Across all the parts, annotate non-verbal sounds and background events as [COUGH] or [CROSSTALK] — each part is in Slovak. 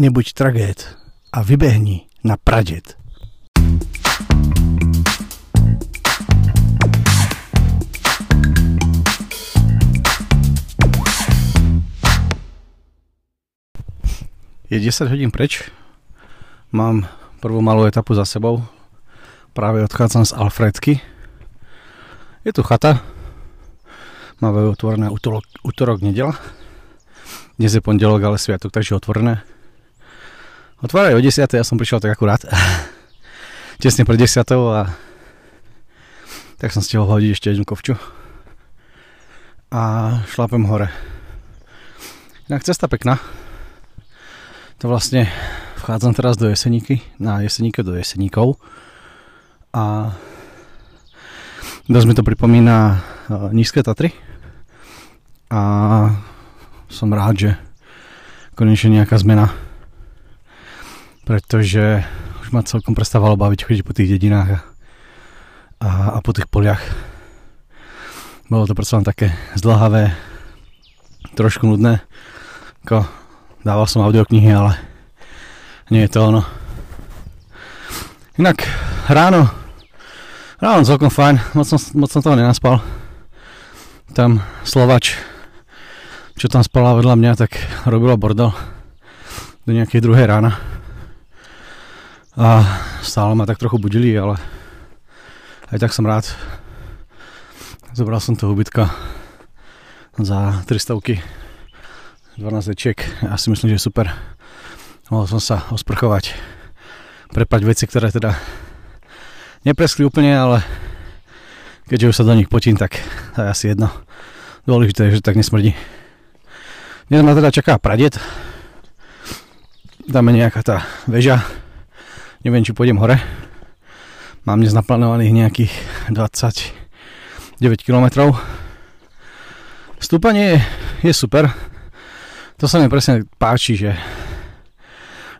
nebuď tragéd a vybehni na pradet. Je 10 hodín preč. Mám prvú malú etapu za sebou. Práve odchádzam z Alfredky. Je tu chata. Máme otvorené útorok, útorok nedela. Dnes je pondelok, ale sviatok, takže otvorené. Otvárajú o 10. Ja som prišiel tak akurát. [LAUGHS] Tesne pred 10. a tak som stihol hodiť ešte jednu kovču. A šlapem hore. Inak cesta pekná to vlastne vchádzam teraz do Jeseníky, na Jeseníke do Jeseníkov a dosť mi to pripomína uh, Nízke Tatry a som rád, že konečne nejaká zmena pretože už ma celkom prestávalo baviť chodiť po tých dedinách a, a, po tých poliach bolo to predsa také zdlhavé trošku nudné ako Dával som audioknihy, ale nie je to ono. Inak ráno, ráno celkom fajn, moc som, moc som toho nenaspal. Tam Slovač, čo tam spala vedľa mňa, tak robila bordel do nejakej druhej rána. A stále ma tak trochu budili, ale aj tak som rád. Zobral som toho ubytka za 300 12 večiek. Ja si myslím, že super. Mohol som sa osprchovať, prepať veci, ktoré teda nepreskli úplne, ale keďže už sa do nich potím, tak to je asi jedno. Dôležité je, že tak nesmrdí. Dnes ma teda čaká pradet. Dáme nejaká tá väža. Neviem, či pôjdem hore. Mám dnes naplánovaných nejakých 29 km. Stúpanie je super to sa mi presne páči, že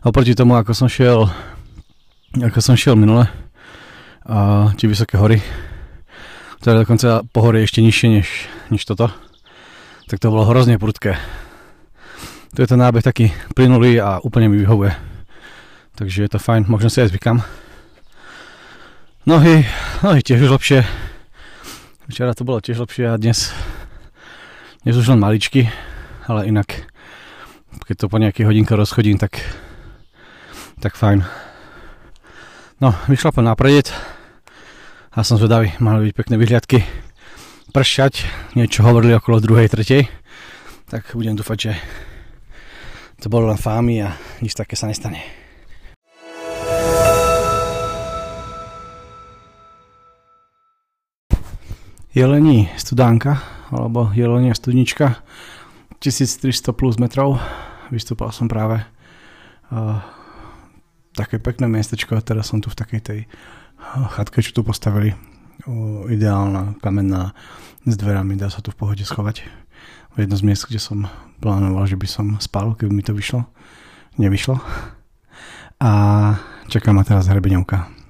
oproti tomu, ako som šiel ako som šiel minule a tie vysoké hory ktoré dokonca pohorie ešte nižšie než, než toto tak to bolo hrozne prudké tu je ten nábeh taký plynulý a úplne mi vyhovuje takže je to fajn, možno si aj zvykam nohy, nohy tiež už lepšie včera to bolo tiež lepšie a dnes dnes už len maličky ale inak keď to po nejakých hodinkách rozchodím, tak, tak fajn. No, vyšlapem na predet a som zvedavý, mali byť pekné vyhliadky. Pršať, niečo hovorili okolo druhej, tretej, tak budem dúfať, že to bolo len fámy a nič také sa nestane. Jelení studánka, alebo jelenia studnička 1300 plus metrov. Vystúpal som práve uh, také pekné miestečko a teraz som tu v takej tej chatke, čo tu postavili. Uh, ideálna kamenná s dverami, dá sa tu v pohode schovať. Jedno z miest, kde som plánoval, že by som spal, keby mi to vyšlo. Nevyšlo. A čaká ma teraz hrebeňovka.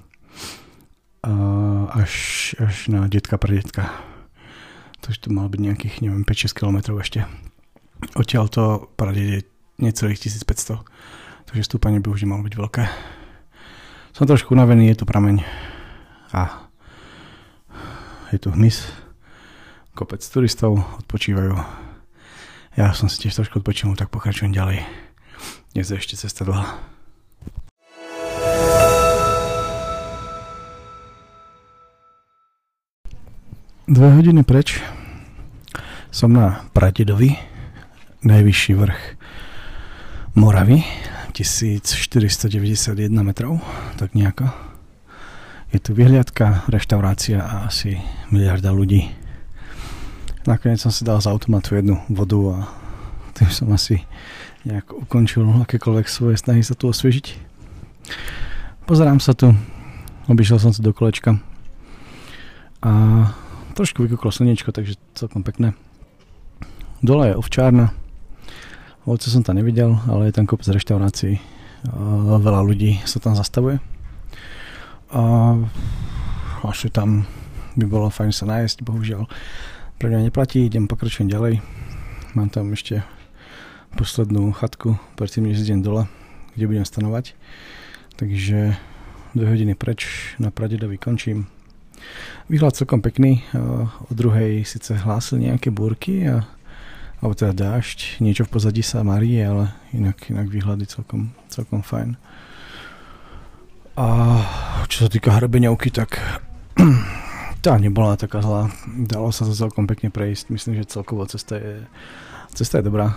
Až, až na detka pre detka. Takže to malo byť nejakých, neviem, 5-6 km ešte. Odtiaľ to parade je necelých 1500, takže stúpanie by už nemalo byť veľké. Som trošku unavený, je tu prameň a je tu hmyz, kopec turistov odpočívajú. Ja som si tiež trošku odpočinul, tak pokračujem ďalej. Dnes je ešte cesta dlhá. Dve hodiny preč som na Pradedovi, najvyšší vrch Moravy, 1491 metrov, tak nejako. Je tu vyhliadka, reštaurácia a asi miliarda ľudí. Nakoniec som si dal z automatu jednu vodu a tým som asi nejak ukončil akékoľvek svoje snahy sa tu osviežiť. Pozerám sa tu, obišiel som sa do kolečka a trošku vykúklo slnečko, takže celkom pekné. Dole je ovčárna, Ovoce som tam nevidel, ale je tam kopec reštaurácií. A veľa ľudí sa tam zastavuje. A až tam by bolo fajn sa nájsť, bohužiaľ. Pre mňa neplatí, idem pokračujem ďalej. Mám tam ešte poslednú chatku, predtým než idem dole. kde budem stanovať. Takže dve hodiny preč na Pradeda vykončím. Výhľad celkom pekný, o druhej síce hlásil nejaké búrky a alebo teda dážď, niečo v pozadí sa marí, ale inak, inak výhľady celkom, celkom fajn. A čo sa týka hrebeňovky, tak [CLEARS THROAT] tá nebola taká zlá. Dalo sa to celkom pekne prejsť. Myslím, že celkovo cesta je, cesta je dobrá.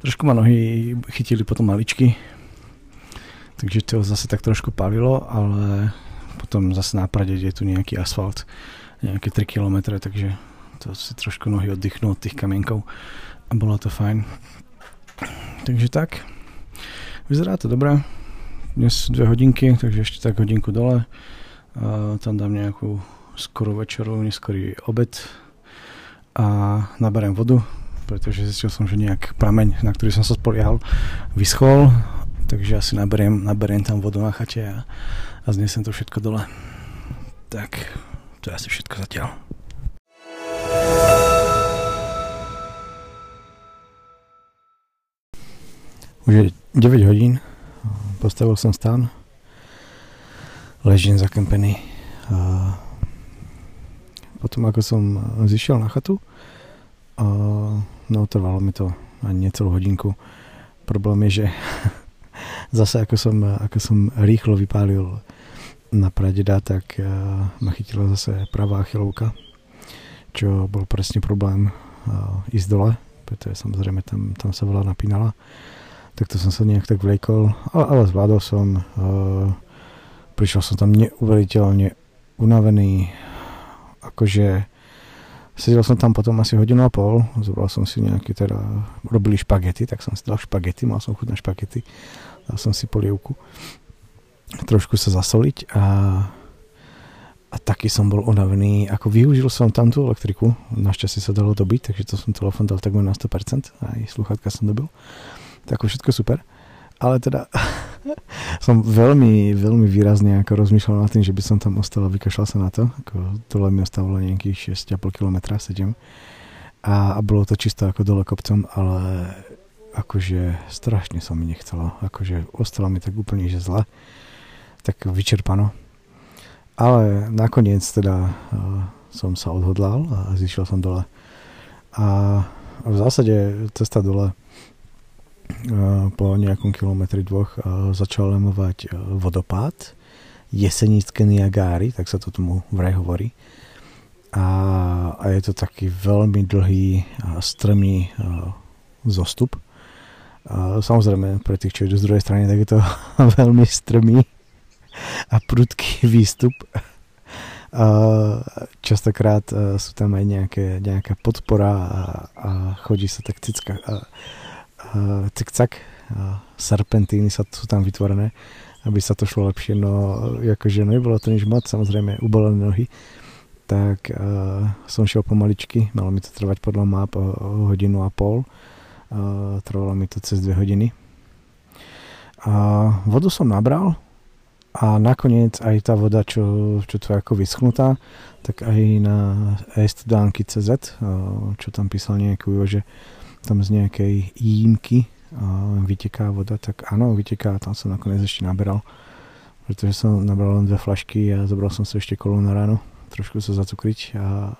Trošku ma nohy chytili potom maličky, takže to zase tak trošku palilo, ale potom zase na je tu nejaký asfalt, nejaké 3 km, takže to si trošku nohy oddychnú od tých kamienkov a bolo to fajn. Takže tak, vyzerá to dobré. Dnes dve hodinky, takže ešte tak hodinku dole. A tam dám nejakú skorú večeru, neskorý obed a naberiem vodu, pretože zistil som, že nejak prameň, na ktorý som sa spoliehal, vyschol, takže asi naberiem, naberiem tam vodu na chate a, a znesem to všetko dole. Tak, to je asi všetko zatiaľ. Už je 9 hodín, postavil som stan, ležím zakempený. A potom ako som zišiel na chatu, no trvalo mi to ani necelú hodinku. Problém je, že zase ako som, ako som rýchlo vypálil na pradeda, tak ma chytila zase pravá chylovka čo bol presne problém uh, ísť dole, pretože samozrejme tam, tam sa veľa napínala. Tak to som sa nejak tak vlekol, ale, ale zvládol som. Uh, prišiel som tam neuveriteľne unavený, akože sedel som tam potom asi hodinu a pol, zobral som si nejaké teda, robili špagety, tak som si dal špagety, mal som chuť na špagety, dal som si polievku, trošku sa zasoliť a a taký som bol unavený, ako využil som tam tú elektriku, našťastie sa dalo dobiť, takže to som telefon dal takmer na 100%, aj sluchátka som dobil, tak všetko super. Ale teda [LAUGHS] som veľmi, veľmi výrazne ako rozmýšľal nad tým, že by som tam ostal a vykašľal sa na to. Ako dole mi ostávalo nejakých 6,5 km, 7. A, a bolo to čisto ako dole kopcom, ale akože strašne sa mi nechcelo. Akože ostalo mi tak úplne, že zle. Tak vyčerpano ale nakoniec teda uh, som sa odhodlal a zišiel som dole. A v zásade cesta dole uh, po nejakom kilometri dvoch uh, začal lemovať vodopád jesenické Niagáry, tak sa to tomu vraj hovorí. A, a je to taký veľmi dlhý a strmý zostup. A samozrejme, pre tých, čo idú z druhej strany, tak je to [LAUGHS] veľmi strmý a prudký výstup. A častokrát e, sú tam aj nejaké, nejaká podpora a, a chodí sa tak cicka, a, a, cik-cak, a serpentíny sa, sú tam vytvorené, aby sa to šlo lepšie, no akože nebolo to nič moc, samozrejme ubolené nohy, tak uh, som šiel pomaličky, malo mi to trvať podľa map o, o hodinu a pol, uh, trvalo mi to cez dve hodiny. A vodu som nabral, a nakoniec aj tá voda, čo, čo tu je ako vyschnutá, tak aj na estudánky CZ, čo tam písal nejakú, že tam z nejakej jímky vyteká voda, tak áno, vyteká, tam som nakoniec ešte naberal, pretože som nabral len dve flašky a zobral som si ešte kolu na ráno, trošku sa zacukriť a,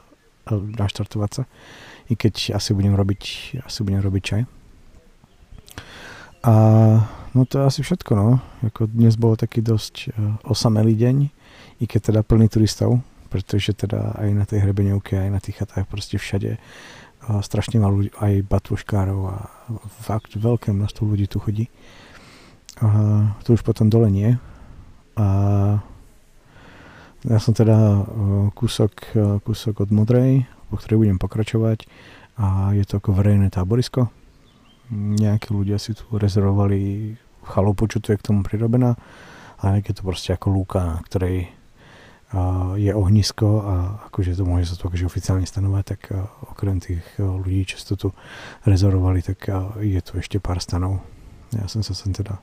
a naštartovať sa. I keď asi budem robiť, asi budem robiť čaj. A No to je asi všetko, no. Jako dnes bol taký dosť uh, osamelý deň, i keď teda plný turistov, pretože teda aj na tej hrebeňovke, aj na tých chatách proste všade uh, strašne malo ľudí, aj batvuškárov a fakt veľké množstvo ľudí tu chodí. Uh, tu už potom dole nie. A ja som teda uh, kúsok, kúsok od Modrej, po ktorej budem pokračovať a je to ako verejné táborisko, nejakí ľudia si tu rezervovali chalupu, čo tu je k tomu prirobená a je to proste ako lúka, na ktorej je ohnisko a akože to môže sa to akože oficiálne stanovať, tak okrem tých ľudí, čo to tu rezervovali, tak je tu ešte pár stanov. Ja som sa sem teda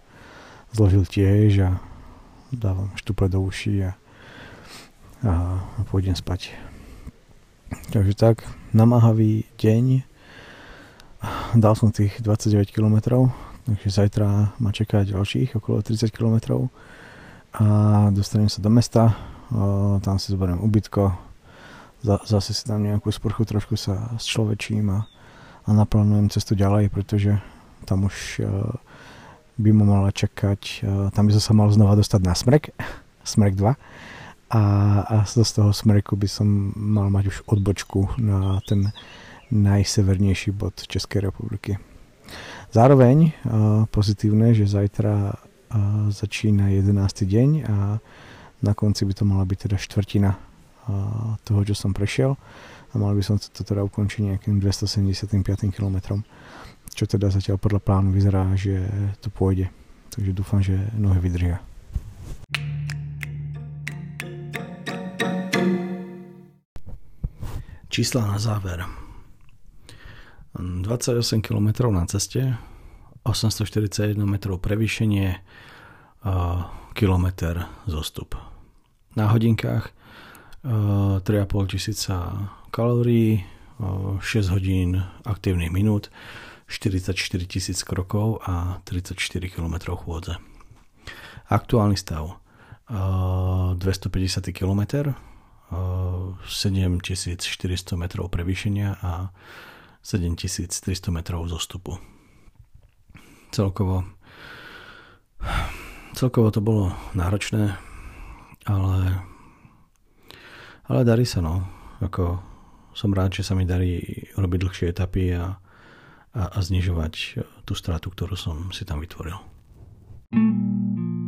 zložil tiež a dávam štuple do uší a, a pôjdem spať. Takže tak, namáhavý deň, dal som tých 29 km, Takže zajtra ma čaká ďalších okolo 30 km a dostanem sa do mesta, tam si zoberiem ubytko, zase si tam nejakú sprchu, trošku sa človečím a, a naplánujem cestu ďalej, pretože tam už by ma mala čakať, tam by sa mal znova dostať na Smrek, [LAUGHS] Smrek 2 a, a z toho Smreku by som mal mať už odbočku na ten najsevernejší bod Českej republiky. Zároveň uh, pozitívne, že zajtra uh, začína 11. deň a na konci by to mala byť teda štvrtina uh, toho, čo som prešiel a mal by som to teda ukončiť nejakým 275 km, čo teda zatiaľ podľa plánu vyzerá, že to pôjde. Takže dúfam, že nohy vydržia. Čísla na záver. 28 km na ceste, 841 metrov prevýšenie, kilometr zostup. Na hodinkách 3,5 tisíca kalórií, 6 hodín aktívnych minút, 44 tisíc krokov a 34 km chôdze. Aktuálny stav 250 km, 7400 metrov prevýšenia a 7300 metrov zostupu. Celkovo, celkovo to bolo náročné, ale, ale darí sa no. Ako som rád, že sa mi darí robiť dlhšie etapy a, a, a znižovať tú stratu, ktorú som si tam vytvoril. thank